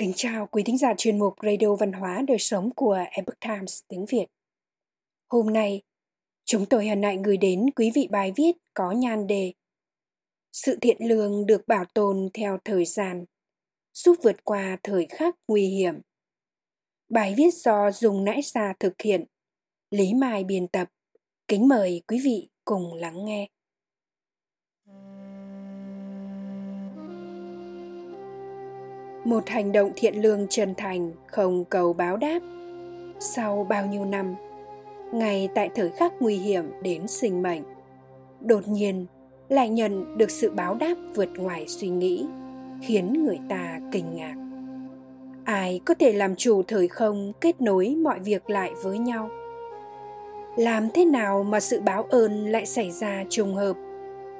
Kính chào quý thính giả chuyên mục Radio Văn hóa Đời Sống của Epoch Times tiếng Việt. Hôm nay, chúng tôi hân hạnh gửi đến quý vị bài viết có nhan đề Sự thiện lương được bảo tồn theo thời gian, giúp vượt qua thời khắc nguy hiểm. Bài viết do Dùng Nãi Sa thực hiện, Lý Mai biên tập. Kính mời quý vị cùng lắng nghe. Một hành động thiện lương chân thành, không cầu báo đáp. Sau bao nhiêu năm, ngay tại thời khắc nguy hiểm đến sinh mệnh, đột nhiên lại nhận được sự báo đáp vượt ngoài suy nghĩ, khiến người ta kinh ngạc. Ai có thể làm chủ thời không kết nối mọi việc lại với nhau? Làm thế nào mà sự báo ơn lại xảy ra trùng hợp,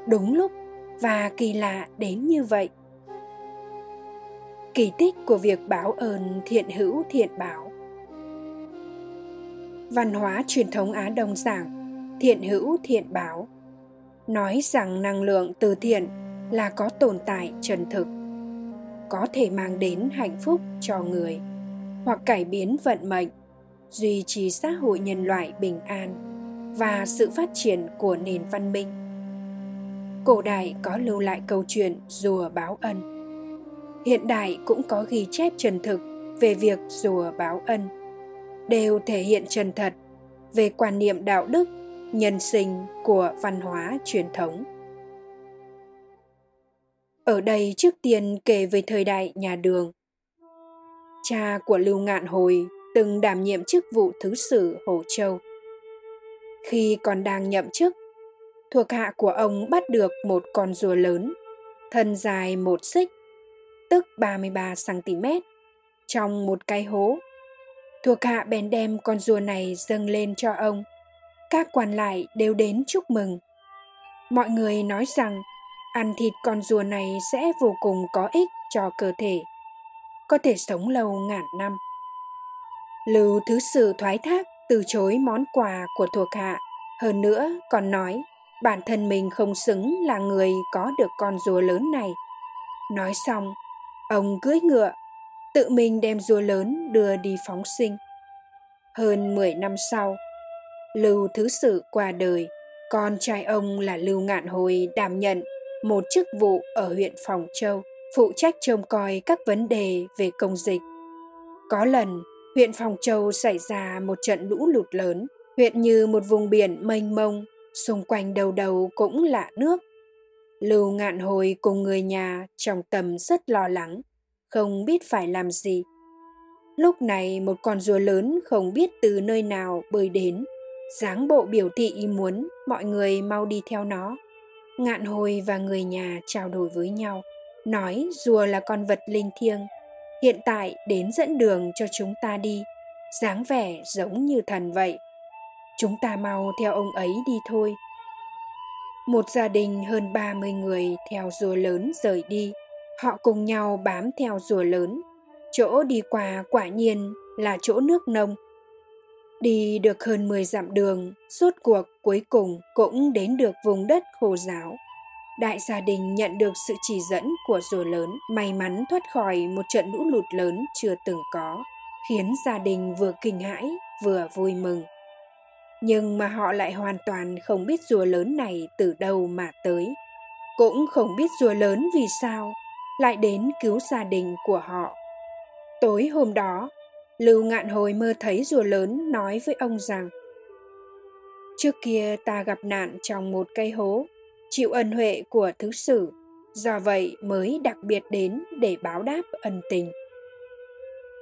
đúng lúc và kỳ lạ đến như vậy? Kỳ tích của việc báo ơn thiện hữu thiện báo. Văn hóa truyền thống á đông giảng, thiện hữu thiện báo. Nói rằng năng lượng từ thiện là có tồn tại chân thực, có thể mang đến hạnh phúc cho người hoặc cải biến vận mệnh, duy trì xã hội nhân loại bình an và sự phát triển của nền văn minh. Cổ đại có lưu lại câu chuyện rùa báo ân hiện đại cũng có ghi chép chân thực về việc rùa báo ân, đều thể hiện chân thật về quan niệm đạo đức, nhân sinh của văn hóa truyền thống. Ở đây trước tiên kể về thời đại nhà đường. Cha của lưu ngạn hồi từng đảm nhiệm chức vụ thứ sử hồ châu. Khi còn đang nhậm chức, thuộc hạ của ông bắt được một con rùa lớn, thân dài một xích tức 33 cm trong một cái hố. Thuộc hạ bèn đem con rùa này dâng lên cho ông. Các quan lại đều đến chúc mừng. Mọi người nói rằng ăn thịt con rùa này sẽ vô cùng có ích cho cơ thể, có thể sống lâu ngàn năm. Lưu Thứ Sử thoái thác từ chối món quà của thuộc hạ, hơn nữa còn nói bản thân mình không xứng là người có được con rùa lớn này. Nói xong, Ông cưỡi ngựa, tự mình đem rùa lớn đưa đi phóng sinh. Hơn 10 năm sau, Lưu Thứ Sử qua đời, con trai ông là Lưu Ngạn Hồi đảm nhận một chức vụ ở huyện Phòng Châu, phụ trách trông coi các vấn đề về công dịch. Có lần, huyện Phòng Châu xảy ra một trận lũ lụt lớn, huyện như một vùng biển mênh mông, xung quanh đầu đầu cũng là nước. Lưu ngạn hồi cùng người nhà trong tâm rất lo lắng, không biết phải làm gì. Lúc này một con rùa lớn không biết từ nơi nào bơi đến, dáng bộ biểu thị ý muốn mọi người mau đi theo nó. Ngạn hồi và người nhà trao đổi với nhau, nói rùa là con vật linh thiêng, hiện tại đến dẫn đường cho chúng ta đi, dáng vẻ giống như thần vậy. Chúng ta mau theo ông ấy đi thôi. Một gia đình hơn 30 người theo rùa lớn rời đi. Họ cùng nhau bám theo rùa lớn. Chỗ đi qua quả nhiên là chỗ nước nông. Đi được hơn 10 dặm đường, suốt cuộc cuối cùng cũng đến được vùng đất khô giáo. Đại gia đình nhận được sự chỉ dẫn của rùa lớn, may mắn thoát khỏi một trận lũ lụt lớn chưa từng có, khiến gia đình vừa kinh hãi vừa vui mừng nhưng mà họ lại hoàn toàn không biết rùa lớn này từ đâu mà tới. Cũng không biết rùa lớn vì sao lại đến cứu gia đình của họ. Tối hôm đó, lưu ngạn hồi mơ thấy rùa lớn nói với ông rằng, trước kia ta gặp nạn trong một cây hố, chịu ân huệ của thứ sử, do vậy mới đặc biệt đến để báo đáp ân tình.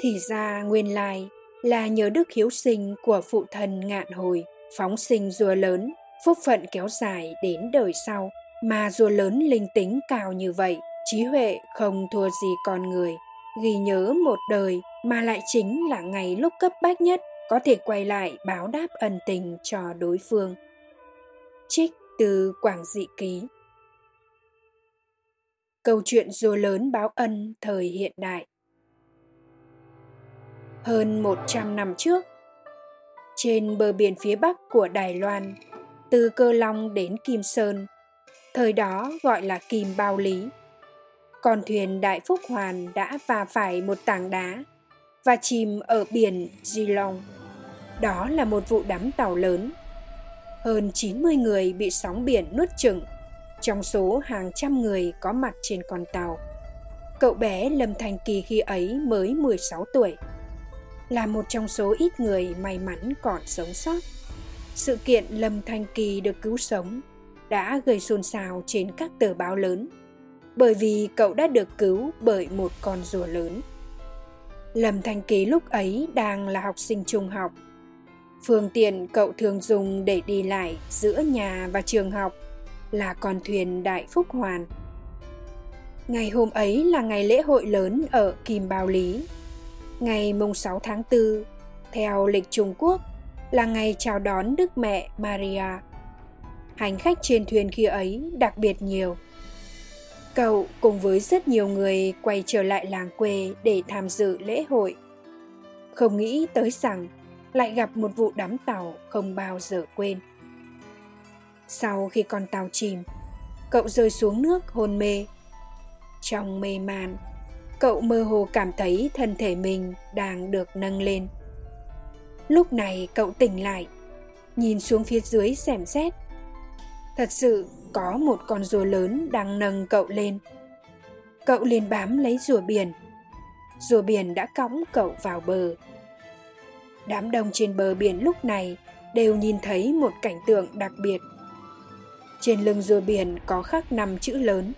Thì ra nguyên lai là nhờ đức hiếu sinh của phụ thần ngạn hồi, phóng sinh rùa lớn, phúc phận kéo dài đến đời sau, mà rùa lớn linh tính cao như vậy, trí huệ không thua gì con người. Ghi nhớ một đời mà lại chính là ngày lúc cấp bách nhất có thể quay lại báo đáp ân tình cho đối phương. Trích từ quảng dị ký. Câu chuyện rùa lớn báo ân thời hiện đại hơn 100 năm trước, trên bờ biển phía bắc của Đài Loan, từ Cơ Long đến Kim Sơn, thời đó gọi là Kim Bao Lý. con thuyền Đại Phúc Hoàn đã va phải một tảng đá và chìm ở biển Geelong. Đó là một vụ đắm tàu lớn. Hơn 90 người bị sóng biển nuốt chửng, trong số hàng trăm người có mặt trên con tàu. Cậu bé Lâm Thành Kỳ khi ấy mới 16 tuổi, là một trong số ít người may mắn còn sống sót. Sự kiện Lâm Thanh Kỳ được cứu sống đã gây xôn xao trên các tờ báo lớn, bởi vì cậu đã được cứu bởi một con rùa lớn. Lâm Thanh Kỳ lúc ấy đang là học sinh trung học. Phương tiện cậu thường dùng để đi lại giữa nhà và trường học là con thuyền Đại Phúc Hoàn. Ngày hôm ấy là ngày lễ hội lớn ở Kim Bao Lý. Ngày mùng 6 tháng 4, theo lịch Trung Quốc, là ngày chào đón Đức Mẹ Maria. Hành khách trên thuyền khi ấy đặc biệt nhiều. Cậu cùng với rất nhiều người quay trở lại làng quê để tham dự lễ hội. Không nghĩ tới rằng lại gặp một vụ đám tàu không bao giờ quên. Sau khi con tàu chìm, cậu rơi xuống nước hôn mê. Trong mê man, cậu mơ hồ cảm thấy thân thể mình đang được nâng lên Lúc này cậu tỉnh lại, nhìn xuống phía dưới xem xét. Thật sự có một con rùa lớn đang nâng cậu lên. Cậu liền bám lấy rùa biển. Rùa biển đã cõng cậu vào bờ. Đám đông trên bờ biển lúc này đều nhìn thấy một cảnh tượng đặc biệt. Trên lưng rùa biển có khắc năm chữ lớn.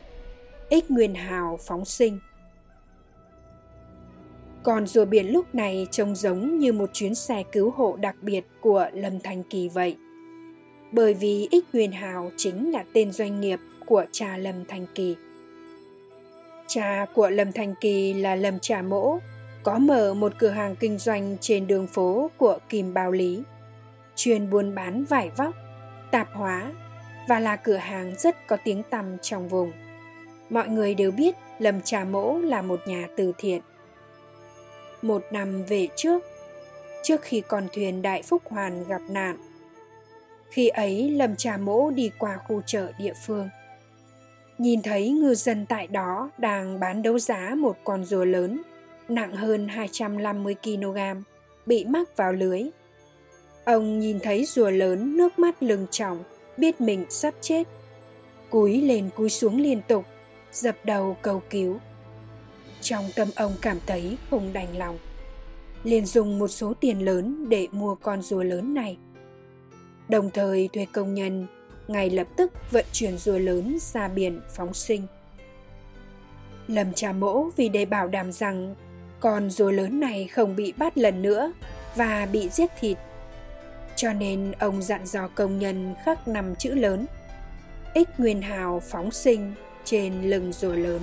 Ích Nguyên Hào phóng sinh. Còn rùa biển lúc này trông giống như một chuyến xe cứu hộ đặc biệt của Lâm Thành Kỳ vậy. Bởi vì Ích Huyền Hào chính là tên doanh nghiệp của cha Lâm Thành Kỳ. Cha của Lâm Thành Kỳ là Lâm Trà Mỗ, có mở một cửa hàng kinh doanh trên đường phố của Kim Bao Lý, chuyên buôn bán vải vóc, tạp hóa và là cửa hàng rất có tiếng tăm trong vùng. Mọi người đều biết Lâm Trà Mỗ là một nhà từ thiện một năm về trước trước khi con thuyền đại phúc hoàn gặp nạn khi ấy lâm trà mỗ đi qua khu chợ địa phương nhìn thấy ngư dân tại đó đang bán đấu giá một con rùa lớn nặng hơn 250 kg bị mắc vào lưới. Ông nhìn thấy rùa lớn nước mắt lưng tròng, biết mình sắp chết. Cúi lên cúi xuống liên tục, dập đầu cầu cứu trong tâm ông cảm thấy không đành lòng. Liền dùng một số tiền lớn để mua con rùa lớn này. Đồng thời thuê công nhân, ngay lập tức vận chuyển rùa lớn ra biển phóng sinh. Lâm cha mỗ vì để bảo đảm rằng con rùa lớn này không bị bắt lần nữa và bị giết thịt. Cho nên ông dặn dò công nhân khắc năm chữ lớn, ích nguyên hào phóng sinh trên lưng rùa lớn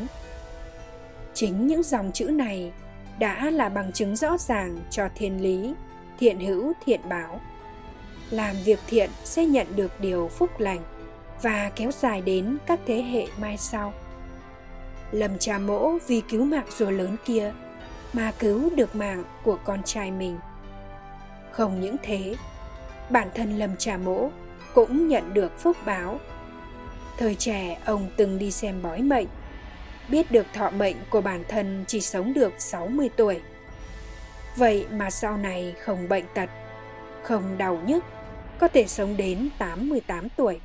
chính những dòng chữ này đã là bằng chứng rõ ràng cho thiên lý, thiện hữu, thiện báo. Làm việc thiện sẽ nhận được điều phúc lành và kéo dài đến các thế hệ mai sau. Lầm cha mỗ vì cứu mạng rùa lớn kia mà cứu được mạng của con trai mình. Không những thế, bản thân lầm trà mỗ cũng nhận được phúc báo. Thời trẻ, ông từng đi xem bói mệnh biết được thọ mệnh của bản thân chỉ sống được 60 tuổi. Vậy mà sau này không bệnh tật, không đau nhức, có thể sống đến 88 tuổi.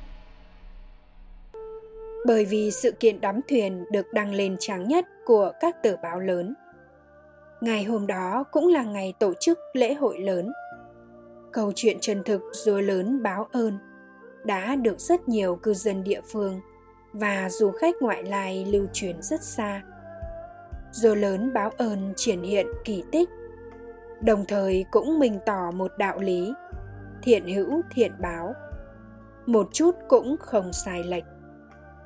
Bởi vì sự kiện đắm thuyền được đăng lên trang nhất của các tờ báo lớn. Ngày hôm đó cũng là ngày tổ chức lễ hội lớn. Câu chuyện chân thực rùa lớn báo ơn đã được rất nhiều cư dân địa phương và du khách ngoại lai lưu truyền rất xa. Dô lớn báo ơn triển hiện kỳ tích, đồng thời cũng minh tỏ một đạo lý, thiện hữu thiện báo. Một chút cũng không sai lệch.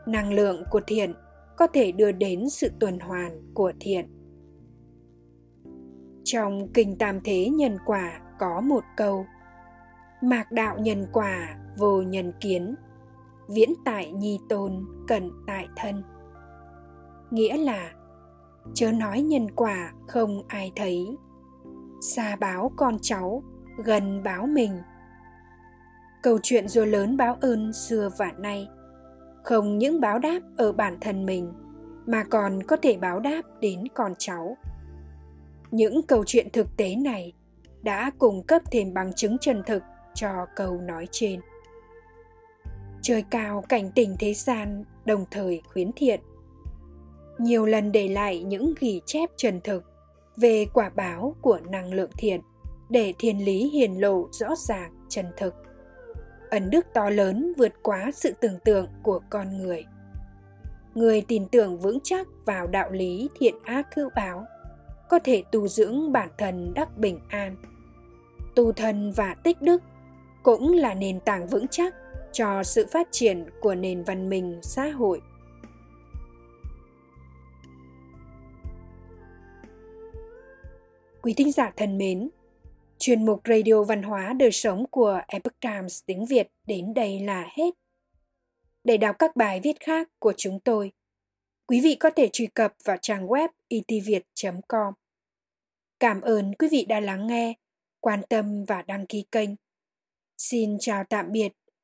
Năng lượng của thiện có thể đưa đến sự tuần hoàn của thiện. Trong Kinh Tam Thế Nhân Quả có một câu Mạc đạo nhân quả vô nhân kiến viễn tại nhi tôn cần tại thân. Nghĩa là, chớ nói nhân quả không ai thấy. Xa báo con cháu, gần báo mình. Câu chuyện rùa lớn báo ơn xưa và nay. Không những báo đáp ở bản thân mình, mà còn có thể báo đáp đến con cháu. Những câu chuyện thực tế này đã cung cấp thêm bằng chứng chân thực cho câu nói trên trời cao cảnh tỉnh thế gian, đồng thời khuyến thiện. Nhiều lần để lại những ghi chép chân thực về quả báo của năng lượng thiện để thiên lý hiển lộ rõ ràng chân thực. Ấn đức to lớn vượt quá sự tưởng tượng của con người. Người tin tưởng vững chắc vào đạo lý thiện ác hữu báo có thể tu dưỡng bản thân đắc bình an. Tu thân và tích đức cũng là nền tảng vững chắc cho sự phát triển của nền văn minh xã hội. Quý thính giả thân mến, chuyên mục radio văn hóa đời sống của epoch times tiếng việt đến đây là hết. Để đọc các bài viết khác của chúng tôi, quý vị có thể truy cập vào trang web itviet.com cảm ơn quý vị đã lắng nghe, quan tâm và đăng ký kênh. Xin chào tạm biệt